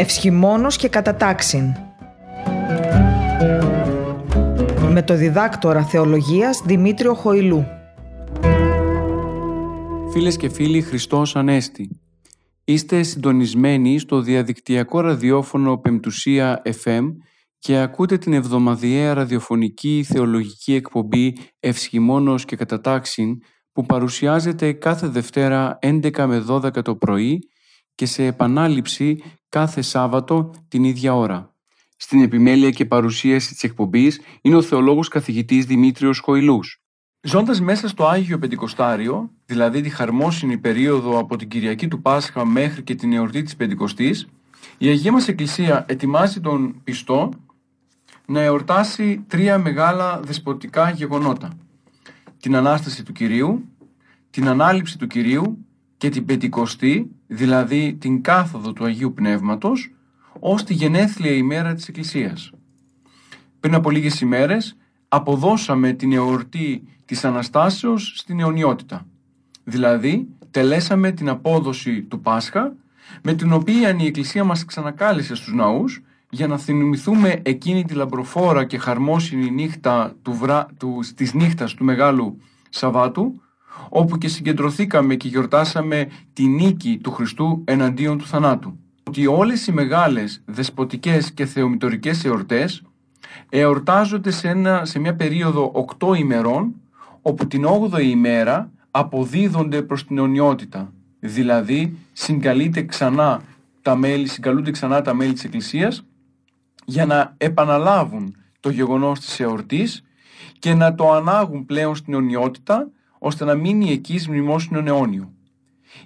Ευσχημόνος και κατατάξιν. Με το διδάκτορα θεολογίας Δημήτριο Χοηλού. Φίλες και φίλοι, Χριστός Ανέστη. Είστε συντονισμένοι στο διαδικτυακό ραδιόφωνο Πεμπτουσία FM και ακούτε την εβδομαδιαία ραδιοφωνική θεολογική εκπομπή Ευσχημόνος και Κατατάξιν που παρουσιάζεται κάθε Δευτέρα 11 με 12 το πρωί και σε επανάληψη κάθε Σάββατο την ίδια ώρα. Στην επιμέλεια και παρουσίαση της εκπομπής είναι ο θεολόγος καθηγητής Δημήτριος Χοηλούς. Ζώντας μέσα στο Άγιο Πεντηκοστάριο, δηλαδή τη χαρμόσυνη περίοδο από την Κυριακή του Πάσχα μέχρι και την εορτή της Πεντηκοστής, η Αγία μας Εκκλησία ετοιμάζει τον πιστό να εορτάσει τρία μεγάλα δεσποτικά γεγονότα. Την Ανάσταση του Κυρίου, την Ανάληψη του Κυρίου και την Πεντηκοστή, δηλαδή την κάθοδο του Αγίου Πνεύματος, ως τη γενέθλια ημέρα της Εκκλησίας. Πριν από λίγες ημέρες αποδώσαμε την εορτή της Αναστάσεως στην αιωνιότητα. Δηλαδή τελέσαμε την απόδοση του Πάσχα με την οποία η Εκκλησία μας ξανακάλεσε στους ναούς για να θυμηθούμε εκείνη τη λαμπροφόρα και χαρμόσυνη νύχτα του βρα... του... της νύχτας του Μεγάλου Σαββάτου όπου και συγκεντρωθήκαμε και γιορτάσαμε τη νίκη του Χριστού εναντίον του θανάτου. Ότι όλες οι μεγάλες δεσποτικές και θεομητορικές εορτές εορτάζονται σε, ένα, σε μια περίοδο 8 ημερών όπου την 8η ημέρα αποδίδονται προς την αιωνιότητα. Δηλαδή συγκαλείται ξανά τα μέλη, συγκαλούνται ξανά τα μέλη της Εκκλησίας για να επαναλάβουν το γεγονός της εορτής και να το ανάγουν πλέον στην αιωνιότητα ώστε να μείνει εκεί μνημόσυνο αιώνιο.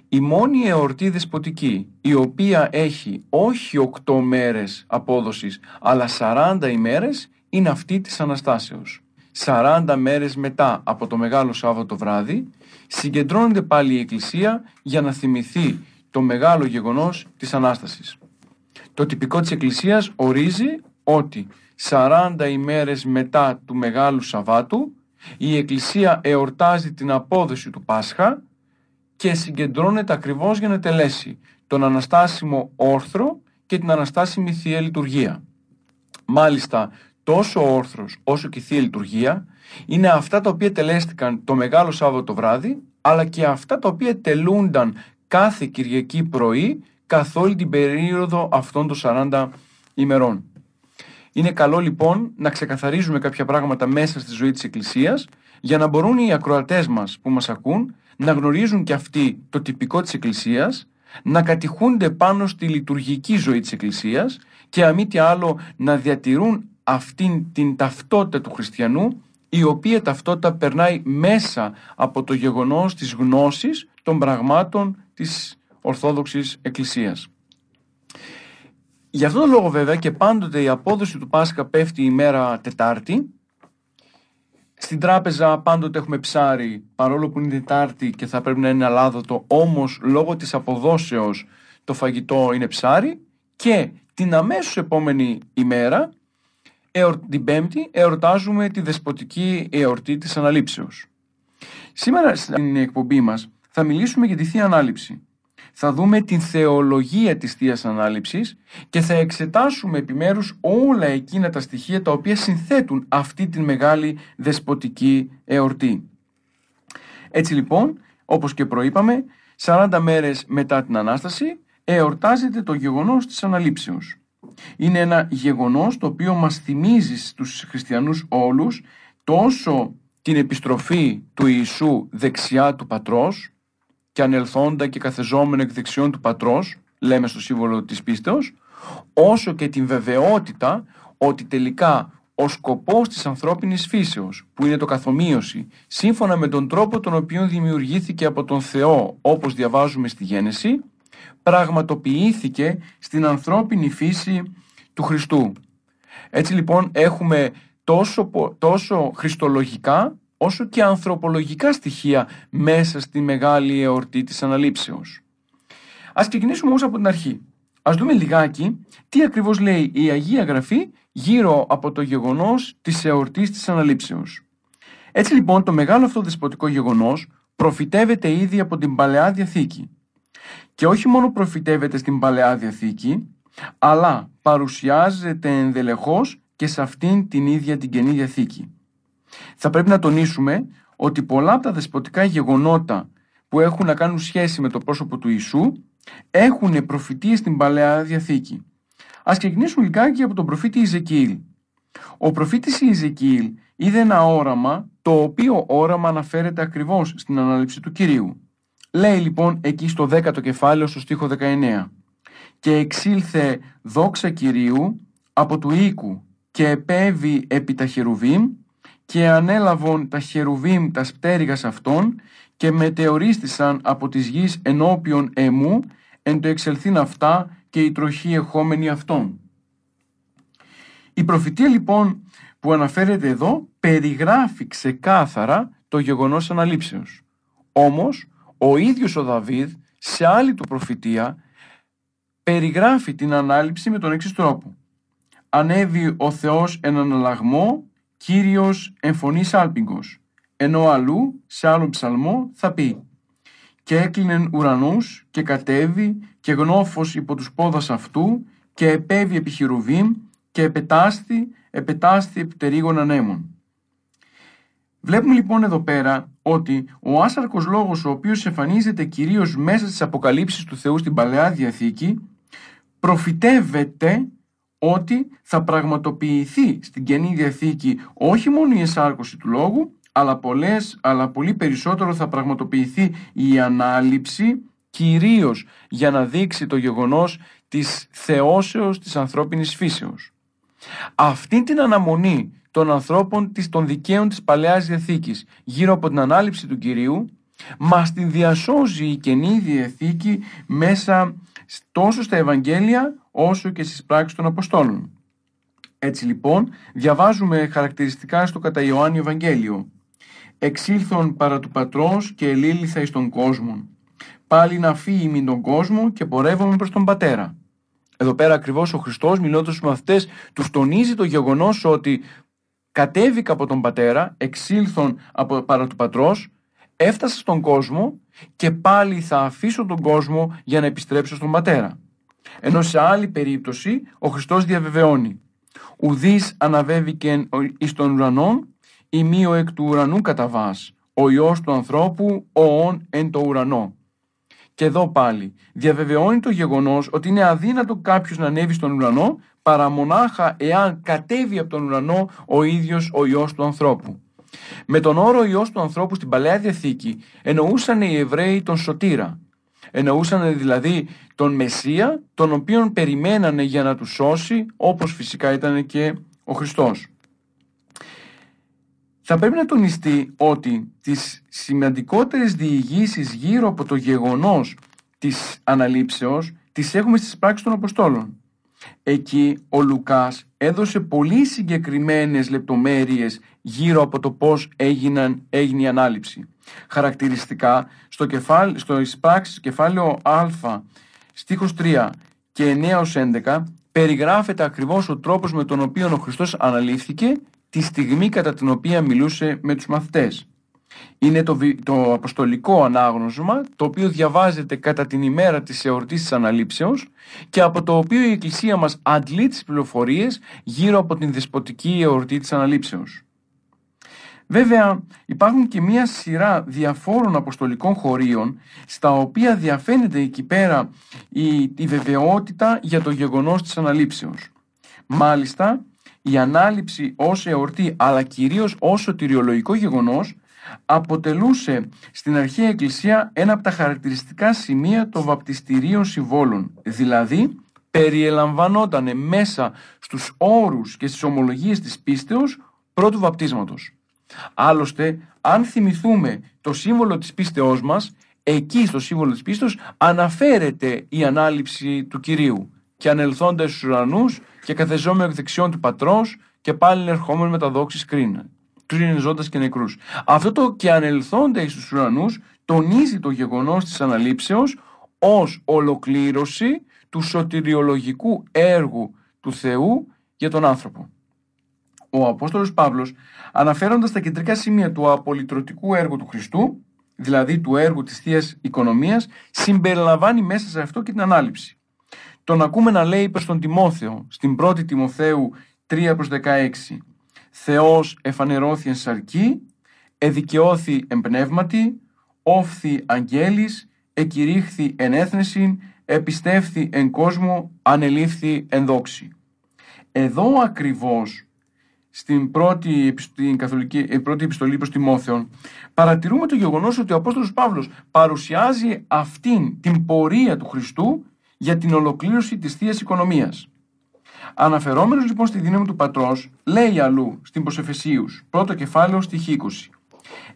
Η μόνη εορτή δεσποτική η οποία έχει όχι 8 μέρες απόδοσης αλλά 40 ημέρες είναι αυτή της Αναστάσεως. 40 μέρες μετά από το Μεγάλο Σάββατο βράδυ συγκεντρώνεται πάλι η Εκκλησία για να θυμηθεί το μεγάλο γεγονός της Ανάστασης. Το τυπικό της Εκκλησίας ορίζει ότι 40 ημέρες μετά του Μεγάλου Σαββάτου η Εκκλησία εορτάζει την απόδοση του Πάσχα και συγκεντρώνεται ακριβώς για να τελέσει τον Αναστάσιμο όρθρο και την Αναστάσιμη Θεία Λειτουργία. Μάλιστα, τόσο ο όρθρος όσο και η Θεία Λειτουργία είναι αυτά τα οποία τελέστηκαν το Μεγάλο Σάββατο βράδυ, αλλά και αυτά τα οποία τελούνταν κάθε Κυριακή πρωί καθ' όλη την περίοδο αυτών των 40 ημερών. Είναι καλό λοιπόν να ξεκαθαρίζουμε κάποια πράγματα μέσα στη ζωή της Εκκλησίας για να μπορούν οι ακροατές μας που μας ακούν να γνωρίζουν και αυτοί το τυπικό της Εκκλησίας, να κατηχούνται πάνω στη λειτουργική ζωή της Εκκλησίας και αμή τι άλλο να διατηρούν αυτήν την ταυτότητα του χριστιανού η οποία ταυτότητα περνάει μέσα από το γεγονός της γνώσης των πραγμάτων της Ορθόδοξης Εκκλησίας. Γι' αυτόν τον λόγο βέβαια και πάντοτε η απόδοση του Πάσχα πέφτει η μέρα Τετάρτη. Στην τράπεζα πάντοτε έχουμε ψάρι παρόλο που είναι Τετάρτη και θα πρέπει να είναι αλάδοτο όμως λόγω της αποδόσεως το φαγητό είναι ψάρι και την αμέσως επόμενη ημέρα την Πέμπτη εορτάζουμε τη δεσποτική εορτή της Αναλήψεως. Σήμερα στην εκπομπή μας θα μιλήσουμε για τη Θεία Ανάληψη θα δούμε την θεολογία της Θείας Ανάληψης και θα εξετάσουμε επιμέρους όλα εκείνα τα στοιχεία τα οποία συνθέτουν αυτή την μεγάλη δεσποτική εορτή. Έτσι λοιπόν, όπως και προείπαμε, 40 μέρες μετά την Ανάσταση εορτάζεται το γεγονός της Αναλήψεως. Είναι ένα γεγονός το οποίο μας θυμίζει στους χριστιανούς όλους τόσο την επιστροφή του Ιησού δεξιά του Πατρός, και ανελθόντα και καθεζόμενο εκ δεξιών του πατρός, λέμε στο σύμβολο της πίστεως, όσο και την βεβαιότητα ότι τελικά ο σκοπός της ανθρώπινης φύσεως, που είναι το καθομοίωση, σύμφωνα με τον τρόπο τον οποίο δημιουργήθηκε από τον Θεό, όπως διαβάζουμε στη Γένεση, πραγματοποιήθηκε στην ανθρώπινη φύση του Χριστού. Έτσι λοιπόν έχουμε τόσο, τόσο χριστολογικά όσο και ανθρωπολογικά στοιχεία μέσα στη μεγάλη εορτή της αναλήψεως. Ας ξεκινήσουμε όμως από την αρχή. Ας δούμε λιγάκι τι ακριβώς λέει η Αγία Γραφή γύρω από το γεγονός της εορτής της αναλήψεως. Έτσι λοιπόν το μεγάλο αυτό δεσποτικό γεγονός προφητεύεται ήδη από την Παλαιά Διαθήκη. Και όχι μόνο προφητεύεται στην Παλαιά Διαθήκη, αλλά παρουσιάζεται ενδελεχώς και σε αυτήν την ίδια την Καινή Διαθήκη. Θα πρέπει να τονίσουμε ότι πολλά από τα δεσποτικά γεγονότα που έχουν να κάνουν σχέση με το πρόσωπο του Ιησού έχουν προφητείες στην Παλαιά Διαθήκη. Ας ξεκινήσουμε λιγάκι από τον προφήτη Ιζεκίλ. Ο προφήτης Ιζεκίλ είδε ένα όραμα το οποίο όραμα αναφέρεται ακριβώς στην ανάληψη του Κυρίου. Λέει λοιπόν εκεί στο 10ο κεφάλαιο στο στίχο 19 «Και εξήλθε δόξα Κυρίου από του οίκου και επέβη επί τα χερουβίμ και ανέλαβον τα χερουβίμ τα πτέρυγας αυτών και μετεωρίστησαν από τις γης ενώπιον εμού εν το εξελθήν αυτά και η τροχή εχόμενη αυτών. Η προφητεία λοιπόν που αναφέρεται εδώ περιγράφει ξεκάθαρα το γεγονός αναλήψεως. Όμως ο ίδιος ο Δαβίδ σε άλλη του προφητεία περιγράφει την ανάληψη με τον εξής τρόπο. Ανέβη ο Θεός εν αναλλαγμό, Κύριος εμφωνής άλπιγκος, ενώ αλλού σε άλλο ψαλμό θα πει «Και έκλεινεν ουρανούς και κατέβη και γνώφος υπό τους πόδας αυτού και επέβη επί και επετάστη, επετάστη επί ανέμων». Βλέπουμε λοιπόν εδώ πέρα ότι ο άσαρκος λόγος ο οποίος εμφανίζεται κυρίως μέσα στις αποκαλύψεις του Θεού στην Παλαιά Διαθήκη προφητεύεται ότι θα πραγματοποιηθεί στην Καινή Διαθήκη όχι μόνο η εσάρκωση του λόγου αλλά, πολλές, αλλά πολύ περισσότερο θα πραγματοποιηθεί η ανάληψη κυρίως για να δείξει το γεγονός της θεώσεως της ανθρώπινης φύσεως. Αυτή την αναμονή των ανθρώπων της, των δικαίων της Παλαιάς Διαθήκης γύρω από την ανάληψη του Κυρίου μας την διασώζει η Καινή Διαθήκη μέσα τόσο στα Ευαγγέλια όσο και στις πράξεις των Αποστόλων. Έτσι λοιπόν διαβάζουμε χαρακτηριστικά στο κατά Ιωάννη Ευαγγέλιο «Εξήλθον παρά του πατρός και ελήλυθα εις τον κόσμο. Πάλι να φύγει μην τον κόσμο και πορεύομαι προς τον πατέρα». Εδώ πέρα ακριβώς ο Χριστός μιλώντας στους μαθητές τους τονίζει το γεγονός ότι κατέβηκα από τον πατέρα, εξήλθον από, παρά του πατρός, έφτασα στον κόσμο και πάλι θα αφήσω τον κόσμο για να επιστρέψω στον πατέρα. Ενώ σε άλλη περίπτωση ο Χριστός διαβεβαιώνει «Ουδής αναβέβηκε εις τον ουρανόν, ημίω εκ του ουρανού καταβάς, ο Υιός του ανθρώπου, ο όν εν το ουρανό». Και εδώ πάλι διαβεβαιώνει το γεγονός ότι είναι αδύνατο κάποιος να ανέβει στον ουρανό παρά μονάχα εάν κατέβει από τον ουρανό ο ίδιος ο Υιός του ανθρώπου. Με τον όρο Υιός του ανθρώπου στην Παλαιά Διαθήκη εννοούσαν οι Εβραίοι τον Σωτήρα. Εννοούσαν δηλαδή τον Μεσσία, τον οποίον περιμένανε για να τους σώσει, όπως φυσικά ήταν και ο Χριστός. Θα πρέπει να τονιστεί ότι τις σημαντικότερες διηγήσεις γύρω από το γεγονός της αναλήψεως τις έχουμε στις πράξεις των Αποστόλων. Εκεί ο Λουκάς έδωσε πολύ συγκεκριμένες λεπτομέρειες γύρω από το πώς έγιναν, έγινε η ανάληψη. Χαρακτηριστικά, στο, κεφάλι, στο εισπράξεις κεφάλαιο Α, στίχος 3 και 9 11, περιγράφεται ακριβώς ο τρόπος με τον οποίο ο Χριστός αναλήφθηκε τη στιγμή κατά την οποία μιλούσε με τους μαθητές είναι το, το αποστολικό ανάγνωσμα το οποίο διαβάζεται κατά την ημέρα της εορτής της Αναλήψεως και από το οποίο η Εκκλησία μας αντλεί τις πληροφορίες γύρω από την δεσποτική εορτή της Αναλήψεως. Βέβαια υπάρχουν και μία σειρά διαφόρων αποστολικών χωρίων στα οποία διαφαίνεται εκεί πέρα η, η βεβαιότητα για το γεγονός της Αναλήψεως. Μάλιστα η ανάληψη ως εορτή αλλά κυρίως ως σωτηριολογικό γεγονός αποτελούσε στην αρχαία εκκλησία ένα από τα χαρακτηριστικά σημεία των βαπτιστηρίων συμβόλων, δηλαδή περιελαμβανόταν μέσα στους όρους και στις ομολογίες της πίστεως πρώτου βαπτίσματος. Άλλωστε, αν θυμηθούμε το σύμβολο της πίστεώς μας, εκεί στο σύμβολο της πίστεως αναφέρεται η ανάληψη του Κυρίου και ανελθόντας στους ουρανούς και καθεζόμενο εκ δεξιών του πατρός και πάλι ερχόμενο με τα δόξης κρίναν κρίνει ζώντα και νεκρούς. Αυτό το και ανελθόντα στους ουρανούς τονίζει το γεγονός της αναλήψεως ως ολοκλήρωση του σωτηριολογικού έργου του Θεού για τον άνθρωπο. Ο Απόστολος Παύλος αναφέροντας τα κεντρικά σημεία του απολυτρωτικού έργου του Χριστού, δηλαδή του έργου της θείας Οικονομίας, συμπεριλαμβάνει μέσα σε αυτό και την ανάληψη. τον ακούμε να λέει προς τον Τιμόθεο στην 1η Τιμοθέου 3 προς 16 «Θεός εφανερώθη εν σαρκή, εδικαιώθη εν πνεύματι, όφθη αγγέλης, εκηρύχθη εν έθνεση, επιστεύθη εν κόσμο, ανελήφθη εν δόξη». Εδώ ακριβώς στην πρώτη, στην καθολική, ε, πρώτη επιστολή προς Τιμόθεον παρατηρούμε το γεγονός ότι ο Απόστολος Παύλος παρουσιάζει αυτήν την πορεία του Χριστού για την ολοκλήρωση της θείας Οικονομίας. Αναφερόμενος λοιπόν στη δύναμη του Πατρός, λέει αλλού στην Προσεφεσίους, πρώτο κεφάλαιο στη 20.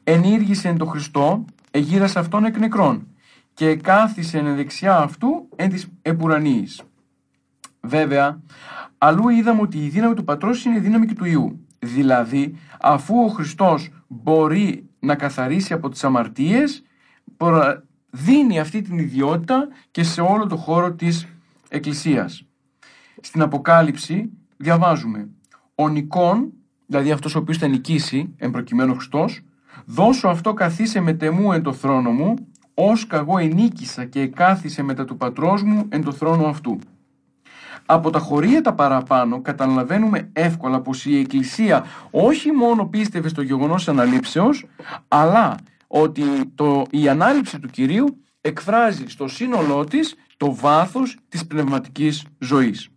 Ενήργησε εν το Χριστό, εγύρασε αυτόν εκ νεκρών και κάθισε εν δεξιά αυτού εν της επουρανίης. Βέβαια, αλλού είδαμε ότι η δύναμη του Πατρός είναι η δύναμη και του Ιού. Δηλαδή, αφού ο Χριστός μπορεί να καθαρίσει από τις αμαρτίες, δίνει αυτή την ιδιότητα και σε όλο το χώρο της Εκκλησίας. Στην Αποκάλυψη διαβάζουμε «Ο Νικόν, δηλαδή αυτός ο οποίος θα νικήσει, εν προκειμένου Χριστός, δώσω αυτό καθίσε με τεμού εν το θρόνο μου, ως καγώ ενίκησα και εκάθισε μετά του πατρός μου εν το θρόνο αυτού». Από τα χωρία τα παραπάνω καταλαβαίνουμε εύκολα πως η Εκκλησία όχι μόνο πίστευε στο γεγονός αναλήψεως, αλλά ότι το, η ανάληψη του Κυρίου εκφράζει στο σύνολό της το βάθος της πνευματικής ζωής.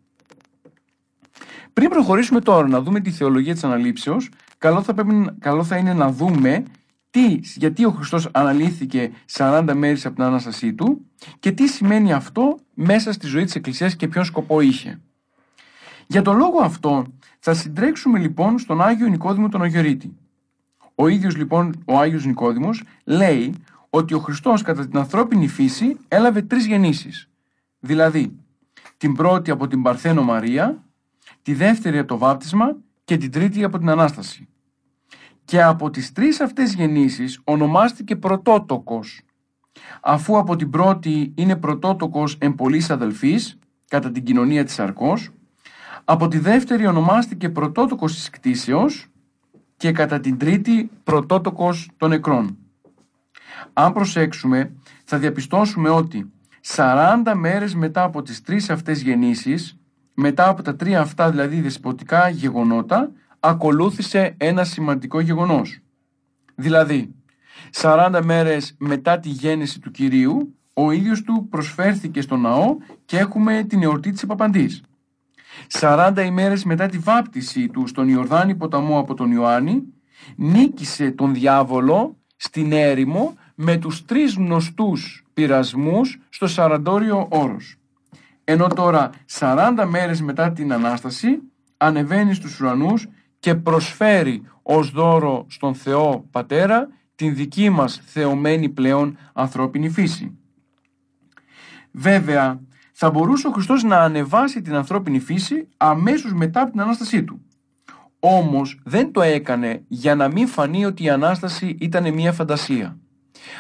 Πριν προχωρήσουμε τώρα να δούμε τη θεολογία της αναλήψεως, καλό θα, πρέπει, καλό θα είναι να δούμε τι, γιατί ο Χριστός αναλύθηκε 40 μέρες από την Ανάστασή Του και τι σημαίνει αυτό μέσα στη ζωή της Εκκλησίας και ποιον σκοπό είχε. Για τον λόγο αυτό θα συντρέξουμε λοιπόν στον Άγιο Νικόδημο τον Αγιορείτη. Ο ίδιος λοιπόν ο Άγιος Νικόδημος λέει ότι ο Χριστός κατά την ανθρώπινη φύση έλαβε τρεις γεννήσεις. Δηλαδή την πρώτη από την Παρθένο Μαρία, τη δεύτερη από το βάπτισμα και την τρίτη από την Ανάσταση. Και από τις τρεις αυτές γεννήσεις ονομάστηκε πρωτότοκος, αφού από την πρώτη είναι πρωτότοκος εμπολής αδελφής, κατά την κοινωνία της Αρκός, από τη δεύτερη ονομάστηκε πρωτότοκος της κτήσεως και κατά την τρίτη πρωτότοκος των νεκρών. Αν προσέξουμε θα διαπιστώσουμε ότι 40 μέρες μετά από τις τρεις αυτές γεννήσεις, μετά από τα τρία αυτά δηλαδή δεσποτικά γεγονότα, ακολούθησε ένα σημαντικό γεγονός. Δηλαδή, 40 μέρες μετά τη γέννηση του Κυρίου, ο ίδιος του προσφέρθηκε στο ναό και έχουμε την εορτή της Επαπαντής. 40 ημέρες μετά τη βάπτιση του στον Ιορδάνη ποταμό από τον Ιωάννη, νίκησε τον διάβολο στην έρημο με τους τρεις γνωστούς πειρασμούς στο Σαραντόριο όρος. Ενώ τώρα 40 μέρες μετά την Ανάσταση ανεβαίνει στους ουρανούς και προσφέρει ως δώρο στον Θεό Πατέρα την δική μας θεωμένη πλέον ανθρώπινη φύση. Βέβαια, θα μπορούσε ο Χριστός να ανεβάσει την ανθρώπινη φύση αμέσως μετά από την Ανάστασή Του. Όμως δεν το έκανε για να μην φανεί ότι η Ανάσταση ήταν μια φαντασία.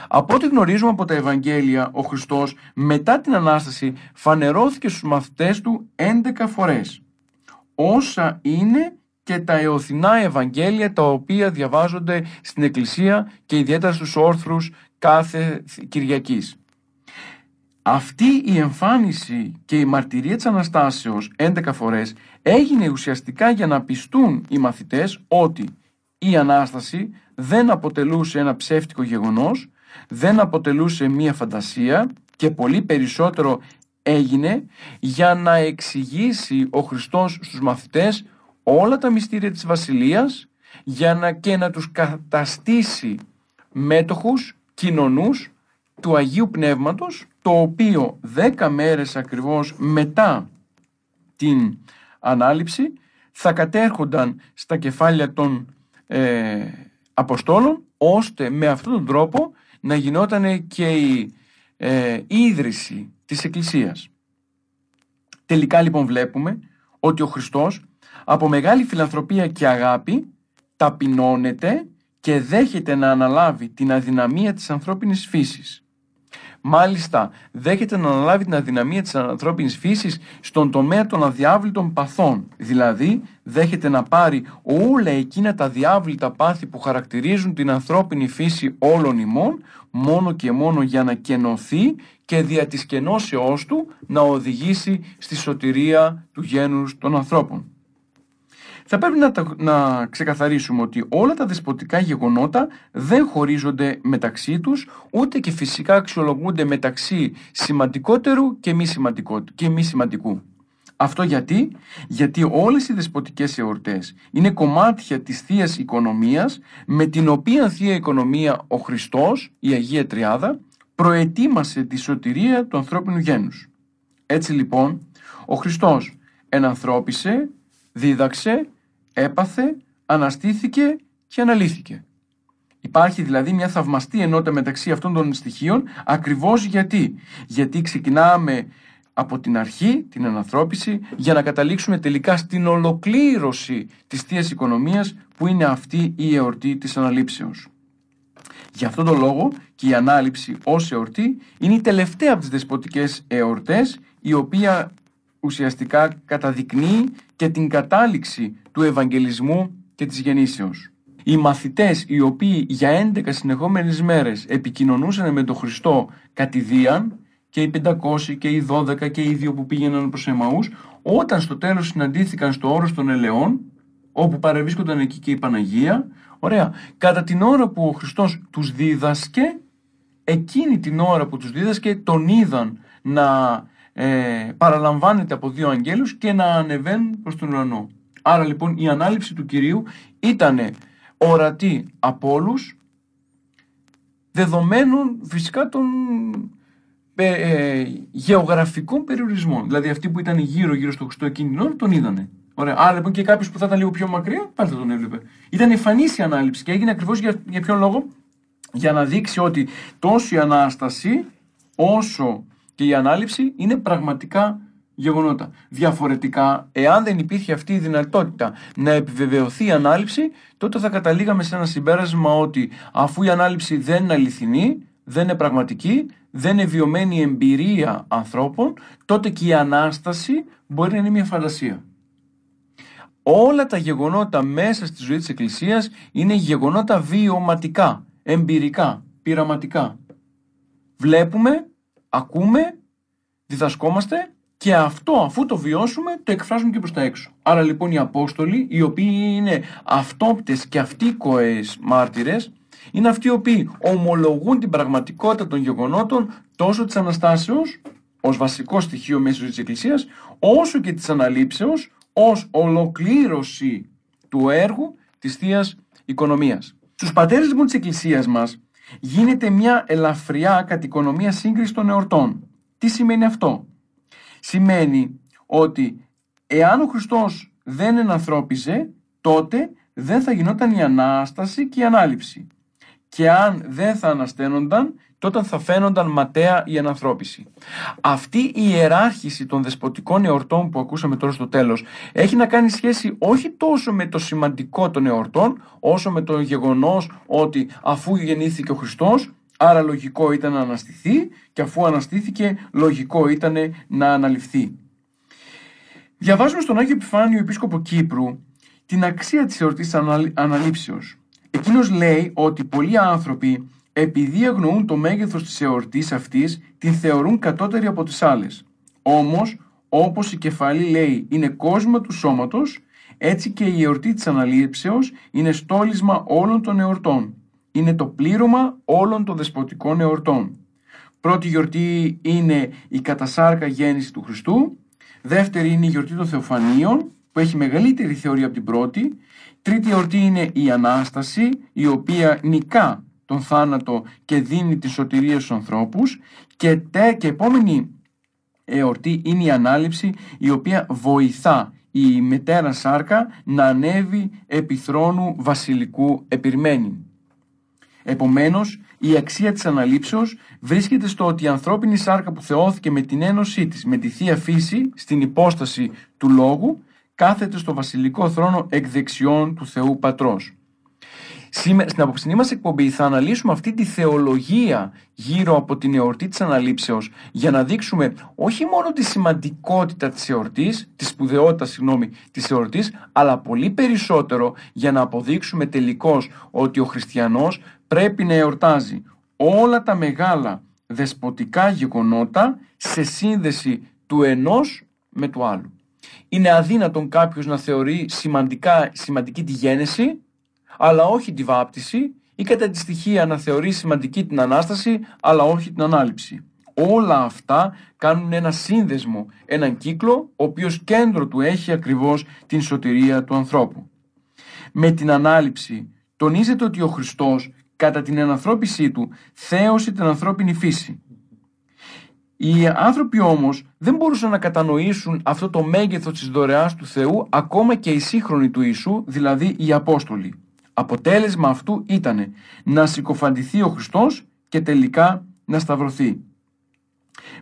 Από ό,τι γνωρίζουμε από τα Ευαγγέλια, ο Χριστός μετά την Ανάσταση φανερώθηκε στους μαθητές του 11 φορές. Όσα είναι και τα εωθινά Ευαγγέλια τα οποία διαβάζονται στην Εκκλησία και ιδιαίτερα στους όρθρους κάθε Κυριακής. Αυτή η εμφάνιση και η μαρτυρία της Αναστάσεως 11 φορές έγινε ουσιαστικά για να πιστούν οι μαθητές ότι η Ανάσταση δεν αποτελούσε ένα ψεύτικο γεγονός, δεν αποτελούσε μία φαντασία και πολύ περισσότερο έγινε για να εξηγήσει ο Χριστός στους μαθητές όλα τα μυστήρια της Βασιλείας για να και να τους καταστήσει μέτοχους, κοινωνούς του Αγίου Πνεύματος το οποίο δέκα μέρες ακριβώς μετά την ανάληψη θα κατέρχονταν στα κεφάλια των ε, Αποστόλων ώστε με αυτόν τον τρόπο να γινόταν και η ε, ίδρυση της Εκκλησίας. Τελικά λοιπόν βλέπουμε ότι ο Χριστός από μεγάλη φιλανθρωπία και αγάπη ταπεινώνεται και δέχεται να αναλάβει την αδυναμία της ανθρώπινης φύσης. Μάλιστα, δέχεται να αναλάβει την αδυναμία της ανθρώπινης φύσης στον τομέα των αδιάβλητων παθών. Δηλαδή, δέχεται να πάρει όλα εκείνα τα διάβλητα πάθη που χαρακτηρίζουν την ανθρώπινη φύση όλων ημών, μόνο και μόνο για να κενωθεί και δια της κενώσεώς του να οδηγήσει στη σωτηρία του γένους των ανθρώπων. Θα πρέπει να, να ξεκαθαρίσουμε ότι όλα τα δεσποτικά γεγονότα δεν χωρίζονται μεταξύ τους, ούτε και φυσικά αξιολογούνται μεταξύ σημαντικότερου και μη, και μη σημαντικού. Αυτό γιατί, γιατί όλες οι δεσποτικές εορτές είναι κομμάτια της θείας Οικονομίας με την οποία θεία Οικονομία ο Χριστός, η Αγία Τριάδα, προετοίμασε τη σωτηρία του ανθρώπινου γένους. Έτσι λοιπόν, ο Χριστός ενανθρώπισε, δίδαξε, έπαθε, αναστήθηκε και αναλύθηκε. Υπάρχει δηλαδή μια θαυμαστή ενότητα μεταξύ αυτών των στοιχείων ακριβώς γιατί. Γιατί ξεκινάμε από την αρχή, την ανανθρώπιση, για να καταλήξουμε τελικά στην ολοκλήρωση της Θείας Οικονομίας που είναι αυτή η εορτή της αναλήψεως. Γι' αυτόν τον λόγο και η ανάληψη ως εορτή είναι η τελευταία από τις δεσποτικές εορτές η οποία ουσιαστικά καταδεικνύει και την κατάληξη του Ευαγγελισμού και της γεννήσεως. Οι μαθητές οι οποίοι για 11 συνεχόμενες μέρες επικοινωνούσαν με τον Χριστό κατηδίαν και οι 500 και οι 12 και οι δύο που πήγαιναν προς Εμαούς όταν στο τέλος συναντήθηκαν στο όρος των Ελαιών όπου παρευρίσκονταν εκεί και η Παναγία ωραία, κατά την ώρα που ο Χριστός τους δίδασκε εκείνη την ώρα που τους δίδασκε τον είδαν να ε, παραλαμβάνεται από δύο αγγέλους και να ανεβαίνουν προς τον ουρανό. Άρα λοιπόν η ανάληψη του Κυρίου ήταν ορατή από όλους, δεδομένων φυσικά των ε, ε, γεωγραφικών περιορισμών. Δηλαδή αυτοί που ήταν γύρω γύρω στο Χριστό εκείνη την ώρα τον είδανε. Ωραία. Άρα λοιπόν και κάποιος που θα ήταν λίγο πιο μακριά πάλι θα τον έβλεπε. Ήταν εμφανής η ανάληψη και έγινε ακριβώς για, για ποιον λόγο; Για να δείξει ότι τόσο η ανάσταση όσο και η ανάληψη είναι πραγματικά γεγονότα. Διαφορετικά, εάν δεν υπήρχε αυτή η δυνατότητα να επιβεβαιωθεί η ανάληψη, τότε θα καταλήγαμε σε ένα συμπέρασμα ότι αφού η ανάληψη δεν είναι αληθινή, δεν είναι πραγματική, δεν είναι βιωμένη εμπειρία ανθρώπων, τότε και η Ανάσταση μπορεί να είναι μια φαντασία. Όλα τα γεγονότα μέσα στη ζωή της Εκκλησίας είναι γεγονότα βιωματικά, εμπειρικά, πειραματικά. Βλέπουμε ακούμε, διδασκόμαστε και αυτό αφού το βιώσουμε το εκφράζουμε και προς τα έξω. Άρα λοιπόν οι Απόστολοι οι οποίοι είναι αυτόπτες και αυτοίκοες μάρτυρες είναι αυτοί οι οποίοι ομολογούν την πραγματικότητα των γεγονότων τόσο της Αναστάσεως ως βασικό στοιχείο μέσω της Εκκλησίας όσο και της Αναλήψεως ως ολοκλήρωση του έργου της θείας Οικονομίας. Στους πατέρες λοιπόν της Εκκλησίας μας γίνεται μια ελαφριά κατοικονομία σύγκριση των εορτών. Τι σημαίνει αυτό; Σημαίνει ότι εάν ο Χριστός δεν ενανθρώπιζε, τότε δεν θα γινόταν η Ανάσταση και η Ανάληψη. Και αν δεν θα ανασταίνονταν, τότε θα φαίνονταν ματέα η ανανθρώπιση. Αυτή η ιεράρχηση των δεσποτικών εορτών που ακούσαμε τώρα στο τέλος έχει να κάνει σχέση όχι τόσο με το σημαντικό των εορτών όσο με το γεγονός ότι αφού γεννήθηκε ο Χριστός άρα λογικό ήταν να αναστηθεί και αφού αναστήθηκε λογικό ήταν να αναλυφθεί. Διαβάζουμε στον Άγιο Επιφάνιο Επίσκοπο Κύπρου την αξία της εορτής αναλήψεως. Εκείνος λέει ότι πολλοί άνθρωποι επειδή αγνοούν το μέγεθος της εορτής αυτής, την θεωρούν κατώτερη από τις άλλες. Όμως, όπως η κεφαλή λέει είναι κόσμο του σώματος, έτσι και η εορτή της αναλήψεως είναι στόλισμα όλων των εορτών. Είναι το πλήρωμα όλων των δεσποτικών εορτών. Πρώτη γιορτή είναι η κατασάρκα γέννηση του Χριστού. Δεύτερη είναι η γιορτή των Θεοφανίων, που έχει μεγαλύτερη θεωρία από την πρώτη. Τρίτη γιορτή είναι η Ανάσταση, η οποία νικά τον θάνατο και δίνει τη σωτηρία στους ανθρώπους και, τε, και επόμενη εορτή είναι η Ανάληψη η οποία βοηθά η μετέρα σάρκα να ανέβει επί θρόνου βασιλικού επιρμένη. Επομένως, η αξία της αναλήψεως βρίσκεται στο ότι η ανθρώπινη σάρκα που θεώθηκε με την ένωσή της με τη Θεία Φύση στην υπόσταση του Λόγου κάθεται στο βασιλικό θρόνο εκ δεξιών του Θεού Πατρός. Σήμερα, στην απόψηνή μας εκπομπή θα αναλύσουμε αυτή τη θεολογία γύρω από την εορτή της αναλήψεως για να δείξουμε όχι μόνο τη σημαντικότητα της εορτής, τη σπουδαιότητα συγγνώμη, της εορτής, αλλά πολύ περισσότερο για να αποδείξουμε τελικώς ότι ο χριστιανός πρέπει να εορτάζει όλα τα μεγάλα δεσποτικά γεγονότα σε σύνδεση του ενός με του άλλου. Είναι αδύνατον κάποιος να θεωρεί σημαντικά, σημαντική τη γένεση, αλλά όχι τη βάπτιση ή κατά τη στοιχεία να θεωρεί σημαντική την Ανάσταση, αλλά όχι την Ανάληψη. Όλα αυτά κάνουν ένα σύνδεσμο, έναν κύκλο, ο οποίος κέντρο του έχει ακριβώς την σωτηρία του ανθρώπου. Με την Ανάληψη τονίζεται ότι ο Χριστός κατά την ενανθρώπισή του θέωσε την ανθρώπινη φύση. Οι άνθρωποι όμως δεν μπορούσαν να κατανοήσουν αυτό το μέγεθος της δωρεάς του Θεού ακόμα και οι σύγχρονοι του Ιησού, δηλαδή οι Απόστολοι. Αποτέλεσμα αυτού ήταν να συκοφαντηθεί ο Χριστός και τελικά να σταυρωθεί.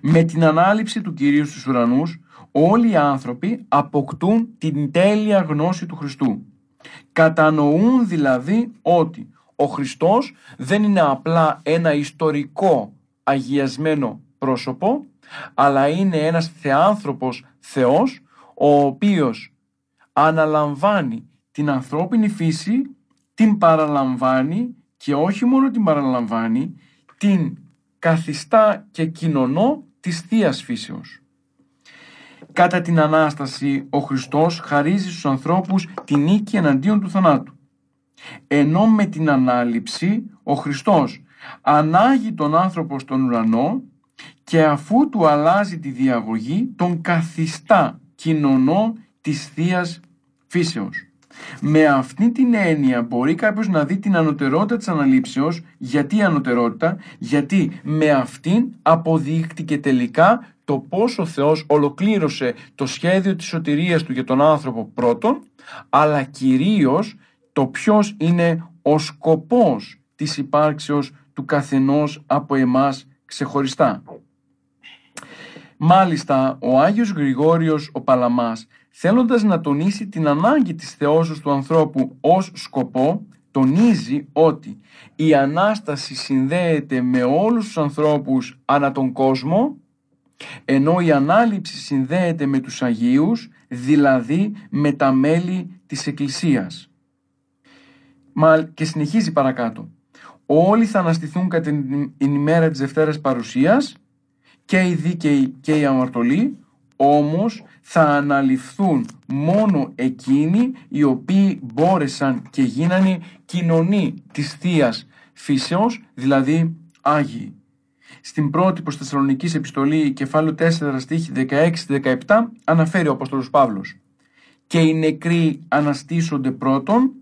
Με την ανάληψη του Κυρίου στους ουρανούς, όλοι οι άνθρωποι αποκτούν την τέλεια γνώση του Χριστού. Κατανοούν δηλαδή ότι ο Χριστός δεν είναι απλά ένα ιστορικό αγιασμένο πρόσωπο, αλλά είναι ένας θεάνθρωπος Θεός, ο οποίος αναλαμβάνει την ανθρώπινη φύση, την παραλαμβάνει και όχι μόνο την παραλαμβάνει, την καθιστά και κοινωνώ της Θείας Φύσεως. Κατά την Ανάσταση, ο Χριστός χαρίζει στους ανθρώπους την νίκη εναντίον του θανάτου. Ενώ με την Ανάληψη, ο Χριστός ανάγει τον άνθρωπο στον ουρανό και αφού του αλλάζει τη διαγωγή, τον καθιστά κοινωνό της Θείας Φύσεως. Με αυτή την έννοια μπορεί κάποιος να δει την ανωτερότητα της αναλήψεως. Γιατί η ανωτερότητα, γιατί με αυτήν αποδείχτηκε τελικά το πώς ο Θεός ολοκλήρωσε το σχέδιο της σωτηρίας του για τον άνθρωπο πρώτον, αλλά κυρίως το ποιος είναι ο σκοπός της υπάρξεως του καθενός από εμάς ξεχωριστά. Μάλιστα, ο Άγιος Γρηγόριος ο Παλαμάς θέλοντας να τονίσει την ανάγκη της θεώσεως του ανθρώπου ως σκοπό, τονίζει ότι η Ανάσταση συνδέεται με όλους τους ανθρώπους ανά τον κόσμο, ενώ η Ανάληψη συνδέεται με τους Αγίους, δηλαδή με τα μέλη της Εκκλησίας. Μα και συνεχίζει παρακάτω. Όλοι θα αναστηθούν κατά την ημέρα της Δευτέρας Παρουσίας και οι δίκαιοι και οι αμαρτωλοί, όμως θα αναλυφθούν μόνο εκείνοι οι οποίοι μπόρεσαν και γίνανε κοινωνοί της θεία φύσεως, δηλαδή Άγιοι. Στην πρώτη προς Θεσσαλονικής επιστολή, κεφάλαιο 4, στίχη 16-17, αναφέρει ο Απόστολος Παύλος «Και οι νεκροί αναστήσονται πρώτον,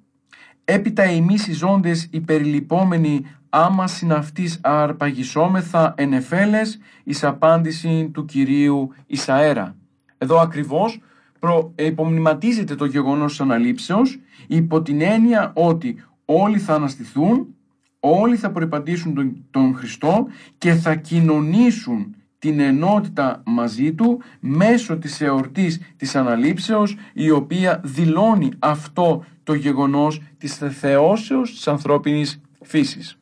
έπειτα εμείς οι ζώντες υπερλυπόμενοι άμα συναυτής αρπαγισόμεθα ενεφέλες εις απάντηση του Κυρίου Ισαέρα». Εδώ ακριβώς προ, υπομνηματίζεται το γεγονός της αναλήψεως υπό την έννοια ότι όλοι θα αναστηθούν, όλοι θα προϋπαντήσουν τον, τον Χριστό και θα κοινωνήσουν την ενότητα μαζί του μέσω της εορτής της αναλήψεως η οποία δηλώνει αυτό το γεγονός της θεώσεως της ανθρώπινης φύσης.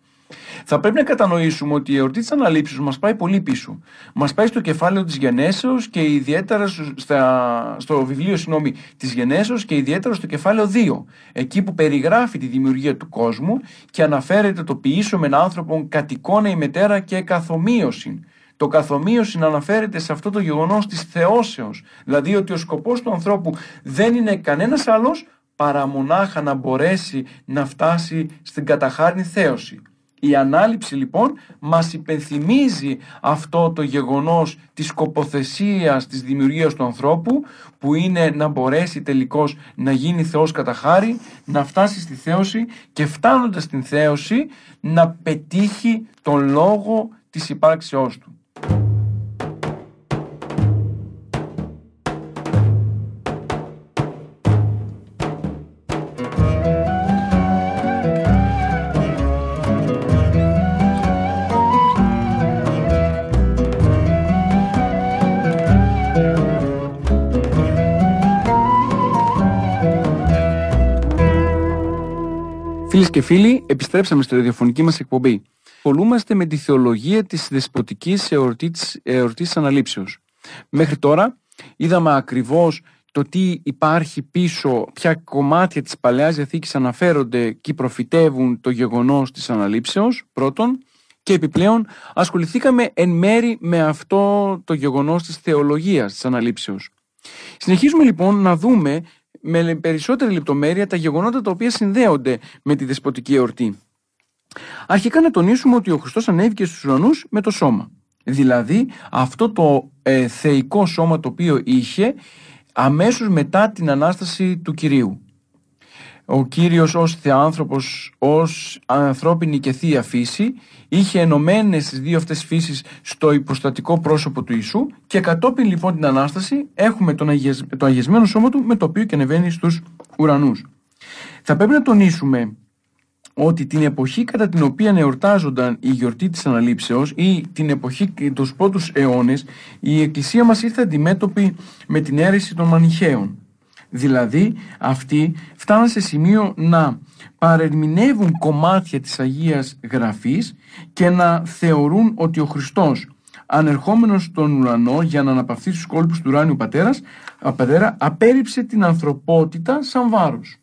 Θα πρέπει να κατανοήσουμε ότι η εορτή της αναλήψεως μας πάει πολύ πίσω. Μας πάει στο κεφάλαιο της Γενέσεως και ιδιαίτερα στα, στο βιβλίο συγγνώμη, της Γενέσεως και ιδιαίτερα στο κεφάλαιο 2. Εκεί που περιγράφει τη δημιουργία του κόσμου και αναφέρεται το ποιήσω με άνθρωπον κατ' εικόνα η μετέρα και καθομοίωση. Το καθομοίωση αναφέρεται σε αυτό το γεγονός της θεώσεως. Δηλαδή ότι ο σκοπός του ανθρώπου δεν είναι κανένας άλλος παρά μονάχα να μπορέσει να φτάσει στην καταχάρνη θέωση. Η ανάληψη λοιπόν μας υπενθυμίζει αυτό το γεγονός της σκοποθεσίας της δημιουργίας του ανθρώπου που είναι να μπορέσει τελικώς να γίνει Θεός κατά χάρη, να φτάσει στη θέωση και φτάνοντας στην θέωση να πετύχει τον λόγο της υπάρξεώς του. Και φίλοι, επιστρέψαμε στη ραδιοφωνική μας εκπομπή. Πολούμαστε με τη θεολογία της δεσποτικής εορτής αναλήψεως. Μέχρι τώρα είδαμε ακριβώς το τι υπάρχει πίσω, ποια κομμάτια της Παλαιάς Διαθήκης αναφέρονται και προφητεύουν το γεγονός της αναλήψεως, πρώτον, και επιπλέον ασχοληθήκαμε εν μέρη με αυτό το γεγονός της θεολογίας της αναλήψεως. Συνεχίζουμε λοιπόν να δούμε με περισσότερη λεπτομέρεια τα γεγονότα τα οποία συνδέονται με τη δεσποτική εορτή. Αρχικά να τονίσουμε ότι ο Χριστός ανέβηκε στους ουρανούς με το σώμα. Δηλαδή αυτό το ε, θεϊκό σώμα το οποίο είχε αμέσως μετά την Ανάσταση του Κυρίου. Ο Κύριος ως θεάνθρωπος, ως ανθρώπινη και θεία φύση είχε ενωμένες τις δύο αυτές φύσεις στο υποστατικό πρόσωπο του Ιησού και κατόπιν λοιπόν την Ανάσταση έχουμε τον το αγιασμένο σώμα του με το οποίο και ανεβαίνει στους ουρανούς. Θα πρέπει να τονίσουμε ότι την εποχή κατά την οποία εορτάζονταν η γιορτή της Αναλήψεως ή την εποχή τους πρώτους αιώνες η Εκκλησία μας ήρθε αντιμέτωπη με την αίρεση των Μανιχαίων. Δηλαδή αυτοί φτάναν σε σημείο να παρερμηνεύουν κομμάτια της Αγίας Γραφής και να θεωρούν ότι ο Χριστός ανερχόμενος στον ουρανό για να αναπαυθεί στους κόλπους του ουράνιου πατέρας, πατέρα, απέριψε την ανθρωπότητα σαν βάρος.